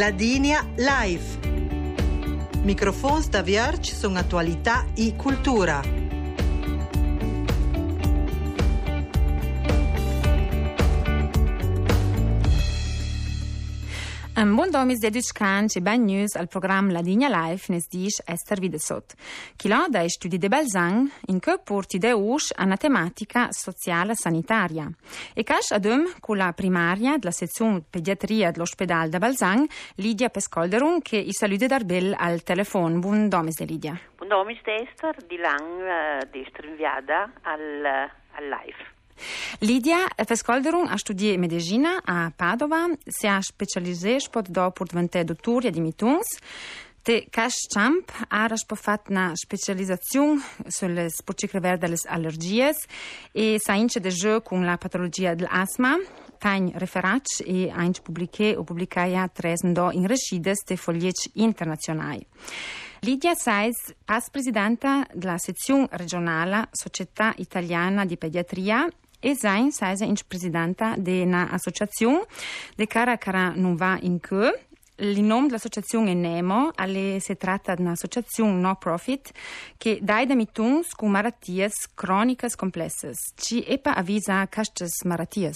Ladinia Live. Microfons da Vierge sono attualità e cultura. Un buon domis dedic canci e ben news al programma La Digna Life nes dish Esther Videsot. Chi là dai studi de Balzang in che porti de ush a una tematica sociale sanitaria. E cash adum con la primaria della sezione pediatria dell'ospedale de Balzang, Lidia Pescolderun, che i saluta darbel al telefono. Buon domis de Lidia. Buon domis de Esther, di lang di inviata al, al live. Lidia Fescolderung ha studiato medicina a Padova, si è specializzata dopo diventare dottore di Mitungs. Te Cash Champ ha fatto una specializzazione sulle sporcicre delle allergie e sa ince de jeu con la patologia dell'asma. Fein referat e ha pubblicato o pubblicato tre in rescides de fogliec internazionali. Lidia Sais, as presidenta della sezione regionale Società Italiana di Pediatria e sein seise in presidenta de una associazione de cara cara non va in che il nome dell'associazione è Nemo, alle si tratta di un'associazione no profit che dà da mituns con malattie croniche complesse. Ci EPA avvisa queste malattie?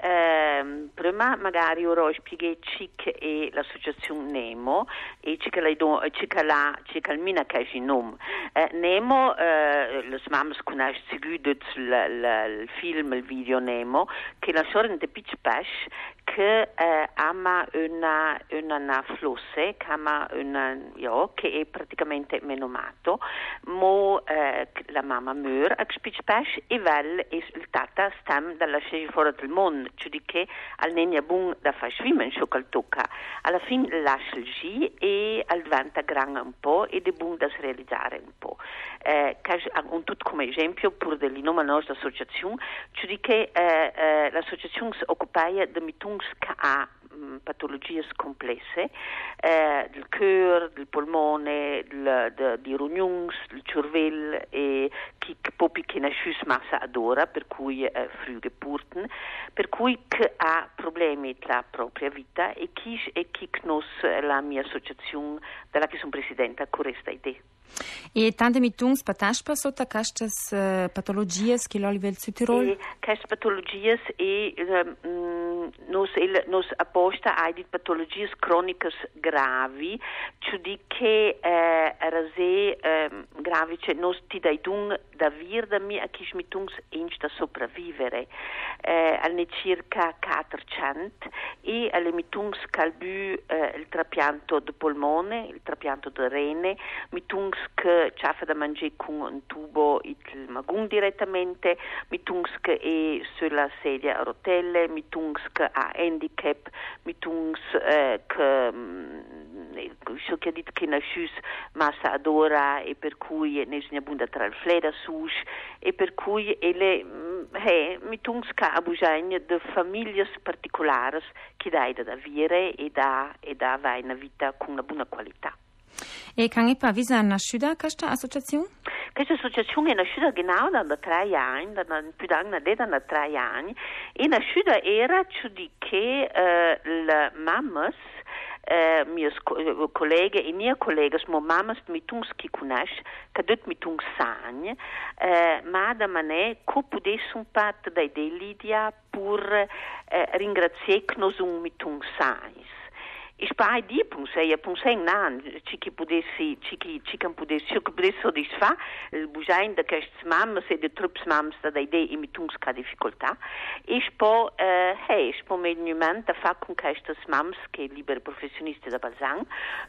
Eh, prima magari ora spieghi cic e l'associazione Nemo e cic la cic la cic al mina che è nome. Eh, Nemo eh, le mamme conoscono seguito il film il video Nemo che la di Pitch Pesh che eh, ama una, una flosse che, ama una, ja, che è praticamente menomato, ma eh, la mamma muore a Spitspech e vel e il tata stem dalla sceglie fuori del mondo, cioè che al nenia bun da fa schwimmen ciò che tocca. Alla fine lascia il G e al diventa grande un po' ed è bun da realizzare un po'. Eh, un tutto come esempio, pur dell'inoma nostra associazione, cioè che eh, eh, l'associazione si occupa di mitungs che ha mm, patologie complesse eh, del cuore, del polmone, del, de, di rugnungs, del cervello e chi popi che massa adora, per cui eh, frughe purten, per cui che ha problemi la propria vita e chi e chi conosce la mia associazione della che sono presidente con questa idea. E tante mitungs pataspa sotto queste uh, patologie che lo livello su Tirol? Queste patologie e um, nos, il, nos apposta a di patologie croniche gravi, cioè di che eh, rase eh, gravi, cioè nos ti dai dun da vir da mi a chi mitungs inch da sopravvivere. Eh, al circa 400 e alle mitungs calbu eh, il trapianto del polmone, il trapianto del rene, mitungs che ciaffa da mangiare con un tubo il magun direttamente, mitungs che è sulla sedia a rotelle, mitungs che ha handicap, mitungs eh, che ciò che ha detto che nascius massa adora e per cui ne bisogna bunda tra il fleda sus e per cui ele eh, mitungs che ha bisogno di famiglie particolari che dai da avere e da, e da avere una vita con una buona qualità. E kann ich Pavisa an der Schüler, Kasta Assoziation? Questa associazione è nasciuta a Genau da tre anni, da, più da una decina da tre anni, e nasciuta era di che uh, le mamme Uh, mijn collega en mijn collega's, mijn mama's, met ons kikunash, kadut met ons zijn. Uh, maar dat mané, kopu de sumpat da de Lydia, pur uh, ringrazie knosum met ons zijn. Sagns Ich bei die pensei, pensei nan, ci che potessi, ci che ci che potessi, ci potessi soddisfa il bujain da queste mamme e de trups mamme da dai idee in mitunska difficoltà. Ich po eh hey, ich po mednument da fa con queste mamme che libere professionisti da Balzang,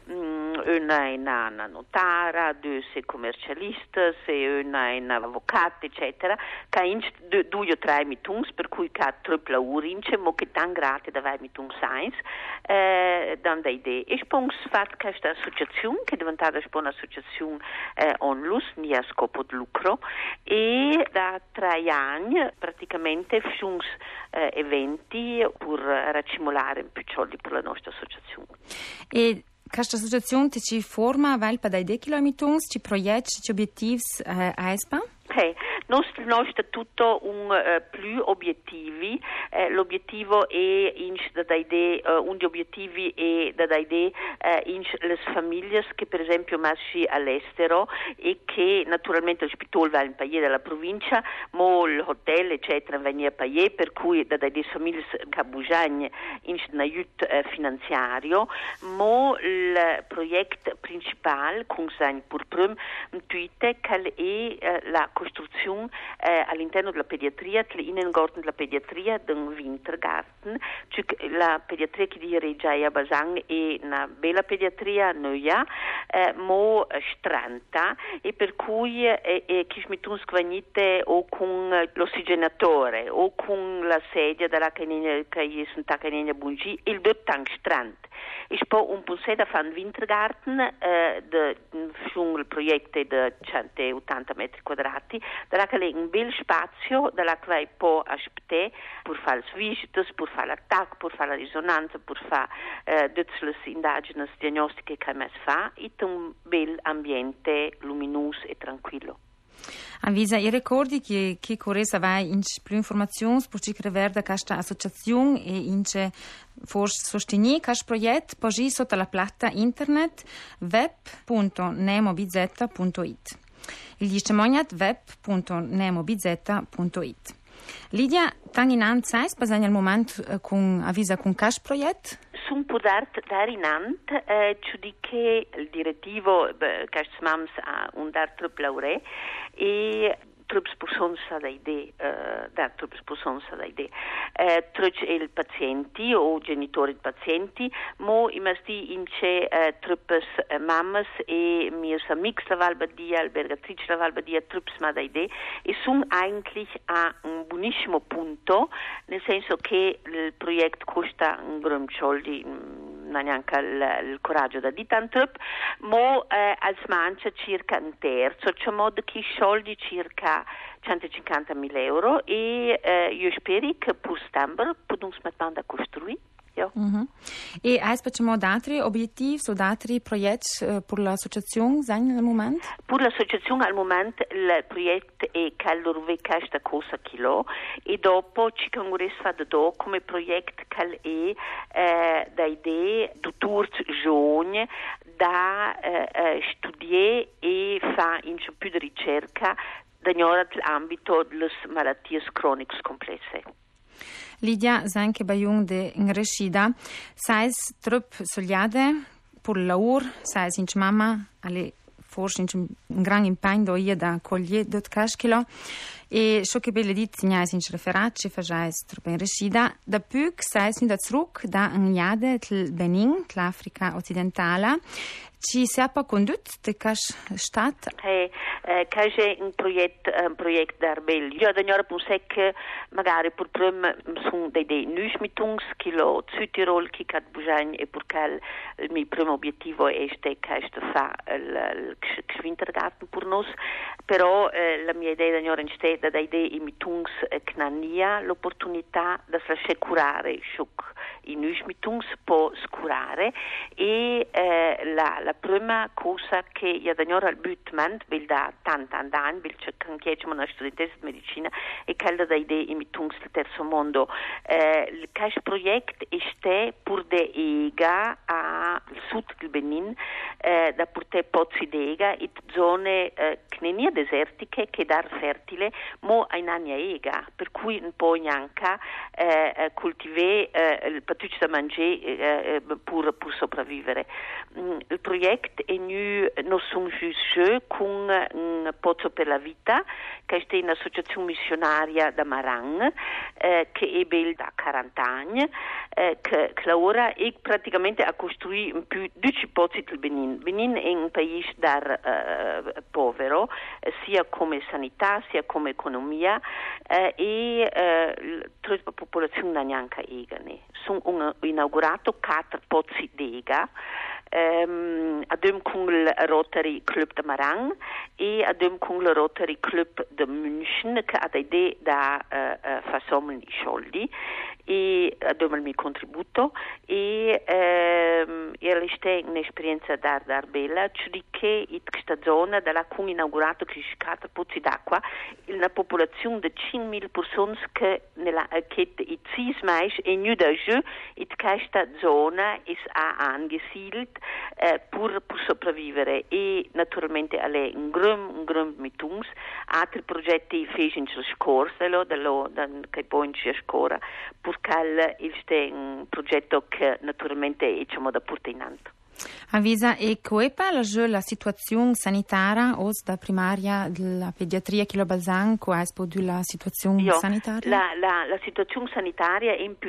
mm, una è una, una notara, due se commercialista, se una è un avvocato, eccetera, che in due o tre mitungs per cui che tripla urince, mo che tan grate da vai mitung science, eh dan da idee. Ich penso fat questa associazione che è diventata un'associazione eh, onlus, nie a scopo di lucro, e da tre anni praticamente funziona eh, eventi per raccimolare piccioli per la nostra associazione. E questa associazione ci forma, weil per dai 10 km, ci progetti, ci obiettivi eh, a ESPA? Hey, nostro, nostro tutto un uh, più obiettivi, uh, l'obiettivo è in da idee, uh, un degli obiettivi è da idee in le famiglie che per esempio massi all'estero e che naturalmente il va in paese della provincia, ma l'hotel eccetera vengono a paese per cui da idee famiglie che Bugiagne in un aiuto finanziario, ma il progetto principale con sein pur prum tuite che è la costruzione eh, all'interno della pediatria, innengorten della pediatria d'un Wintergarten, la pediatria che dirige a Basang è una bella pediatria noia, eh, mo stranta e per cui eh, eh, chi tu squagnite o con l'ossigenatore o con la sedia della canina che sono canina bungi, il due tank strand. Ich po un da fan Wintergarten eh, de il progetto di 180 metri quadrati, dalla un bel spazio, dalla che può aspettare per fare le visite, per fare l'attacco, per fare la risonanza, per fare eh, tutte le indagini diagnostiche che si fa, e un bel ambiente luminoso e tranquillo. Avvisa i ricordi che, che Coresa vai in più informazioni per ci da questa associazione e in forse sostenere questo progetto poi sotto la platta internet web.nemobz.it. Il testimoniat web.nemobz.it. Lidia, tan in an sais basagna al moment eh, con avvisa con questo progetto? Sun podart dar inant, eh, giudiche il direttivo, che mams ha un dar trup laure, e trups posonsa da idee, dar trups posonsa da idee. Uh, truc il pazienti o genitori pazienti, mo imasti ince uh, trups uh, mammas e mirs amics la Valbadia, albergatrice la Valbadia, trups ma da idee, e sono eigentlich a un buonissimo punto, nel senso che il progetto costa un gran soldi, non neanche il, il coraggio da dire tanto, ma eh, als mancia circa un terzo, cioè modo che soldi circa 150.000 euro e eh, io spero che per settembre possiamo mettere a costruire. Ja. Mm-hmm. E hai facciamo altri obiettivi o altri progetti eh, per l'associazione al momento? Per l'associazione al momento il progetto è che loro questa cosa chilo e dopo ci congresso do come progetto che è eh, da idee di tutti giovani da eh, eh, studiare e fare in più di ricerca nell'ambito delle malattie croniche complesse. Lidia Zanke Bayung de Ngrescida, sais trup sogliade pur laur, sais inch mamma, alle forse un gran impegno do ia da cogliere dot caschilo e ciò che belle dit signais in referat fa già trup in resida da pug sais da zurück da un jade tel Benin, l'Africa occidentale ci si è condotto de cash stat? Eh, eh, c'è un progetto, un progetto d'arbel. Io da gnora pensé che magari per prima sono dei dei nusmitungs che lo Südtirol che cat bugagn e perché il mio primo obiettivo è ste che fa il Wintergarten per noi, però eh, la mia idea da gnora in ste da dei dei mitungs knania l'opportunità da curare sciuc i nusmitungs può scurare e eh, la, la prima cosa che io da al Bütment will da tant an dan will che kan chiedere una studentessa di medicina e calda da idee in mitungs del terzo mondo. Eh, il cash project este pur de ega a sud del Benin eh, da purte pozzi d'ega it zone eh, knenia desertiche che dar fertile mo a inania ega per cui un po' neanche eh, eh coltivare eh, il patuccio da mangiare eh, eh, pur, pur sopravvivere. Mm, il progetto è nu sono giusto con un pozzo per la vita che è un'associazione missionaria da Marang eh, che bella da 40 anni eh, che, che lavora e praticamente ha costruito più di 10 pozzi del Benin. Benin è un paese dar, eh, povero eh, sia come sanità sia come economia eh, e eh, la popolazione non neanche egane. Sono inaugurato 4 pozzi d'ega um, adem con il Rotary Club de Marang e adem con il Rotary Club de München che ha idee da uh, uh, fare soldi e adem il mio contributo e um, era un'esperienza da, da bella, cioè in questa zona dalla cui inaugurato che si scatta pozzi d'acqua una popolazione di 5.000 persone che nella che i cis mais e nu jeu in questa zona è angesiedelt eh, pur per sopravvivere. E naturalmente alle un grum un grum mitungs altri progetti fecin la scorsa che poi in scuola pur il progetto che naturalmente è diciamo da portare in alto Avisa e coepa la, situazione sanitaria os da primaria della pediatria che lo balzan co ha spodu la situazione Io, sanitaria? La, la, la situazione sanitaria è in più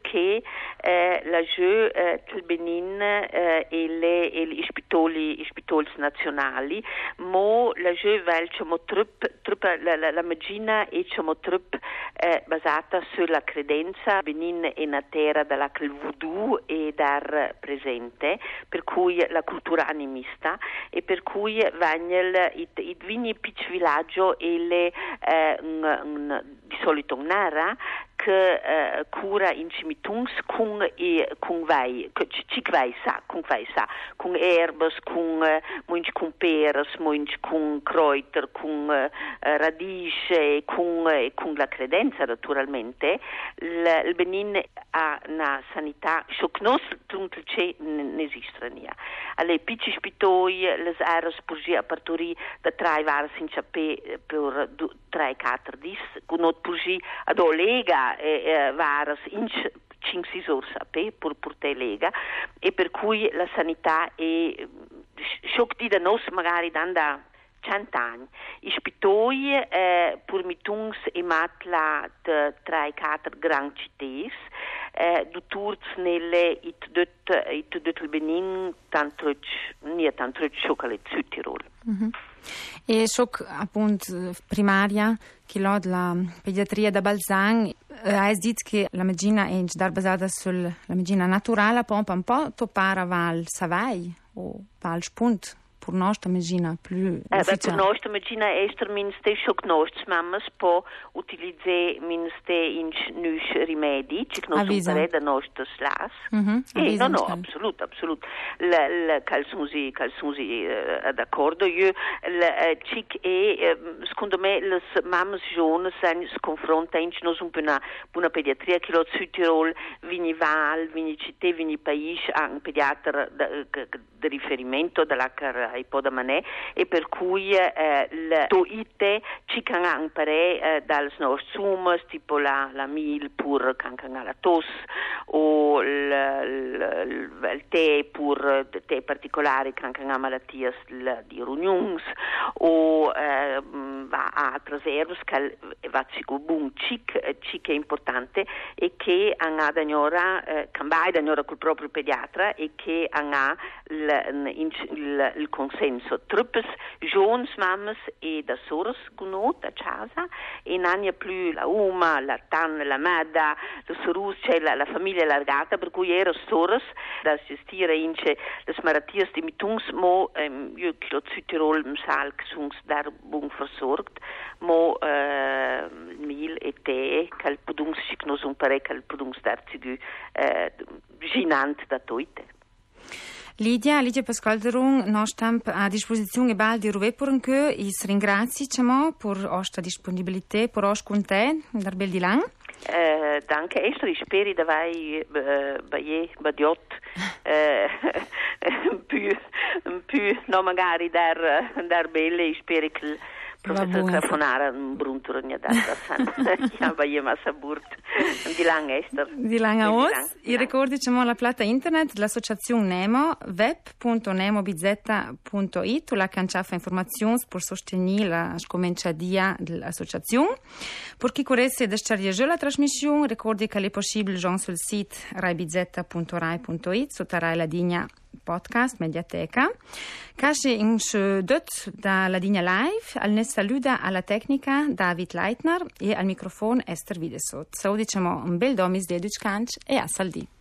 che eh, la jeu eh, del Benin eh, e, le, e gli ospitali, ospitali nazionali, ma la jeu vel diciamo, trup, trup, la, la, la magina è diciamo, trup, eh, basata sulla credenza. Benin è una terra dalla voodoo e dar presente per cui la cultura animista e per cui Vagnel, i, i vini pitch villaggio e le eh, n, n, di solito nara che uh, cura in cimitungs con e con vai che ci vai sa con vai sa. Con erbes con uh, muinch con peras muinch con kreuter con uh, radice con uh, con la credenza naturalmente. Il, il Benin ha una sanità sciocnos tuntel c'è n'esistrania alle picci spitoi les eras purgi a partori da trai varas in ciape per tre quattro dis con purgi ad olega e, e varas in 5-6 ore a pe per portare lega e per cui la sanità è shock di da nos magari da cent'anni. I spitoi eh, pur mitungs e matla de tre quattro gran città eh, du turz nelle it dött it dött il Benin tanto nie tanto chocolate Südtirol. Mm-hmm. E shock appunto primaria che l'ho della pediatria da Balzan eh, hai detto che la medicina è basata sulla medicina naturale, poi un po' toppare val savai o val spunt por nós também Gina plus eh, per nós também Gina ester minste choc nós mamas po utilize minste in nus rimedi ci nos pare da nostre slas mm -hmm. e no no absolut absolut la la calzunsi calzunsi uh, d'accordo io la cic e uh, secondo me le mamas giovani si confronta in nos un po' una, una pediatria che lo Südtirol vini val vini città vini paese ha un pediatra di riferimento della carriera ai Podamanè e per cui eh, il toite ci can ampare eh, dal nostri sumas tipo la, mil pur can can la tos o il, tè pur tè particolari can can malattie di rugnungs o eh, va a erbe che va cico bun cic cic è importante e che hanno da gnora eh, cambai da gnora col proprio pediatra e che hanno il, il, il, il consenso. Truppes giovani mammas e da soros gunot a casa e non più la uma, la tan, la mada, la sorus, cioè la, la famiglia allargata, per cui era soros da gestire in le malattie di mitungs, mo ehm, io che lo Südtirol che sono dar bun versorgt, mo eh, mil e te, il podungs schicnos un pare, il podungs dar zigu eh, ginant da toite. Lidia, Lidia Pascal Derung, nós estamos à disposição ebal di Ruve por que e ringraziamo per vostra disponibilità, per os con te, dar bel di lang. Uh, danke Esther, ich speri da vai uh, badiot uh, un più un più no magari dar dar belle, ich speri che Professor Cafonara Bruntur ne data ja baie massa burt. Di lang Esther di lang a os i ricordi c'è la plata internet dell'associazione Nemo web.nemobz.it la canciafa informazioni per sostenere la scomincia dia dell'associazione. Per chi corresse stare la trasmissione ricordi che è possibile sul sito raibz.rai.it sotto Rai la digna podcast Mediateca. Casce in dot da la Digna Live, al ne saluda alla tecnica David Leitner e al microfono Esther Videsot. Sau diciamo un bel domis de e a saldi.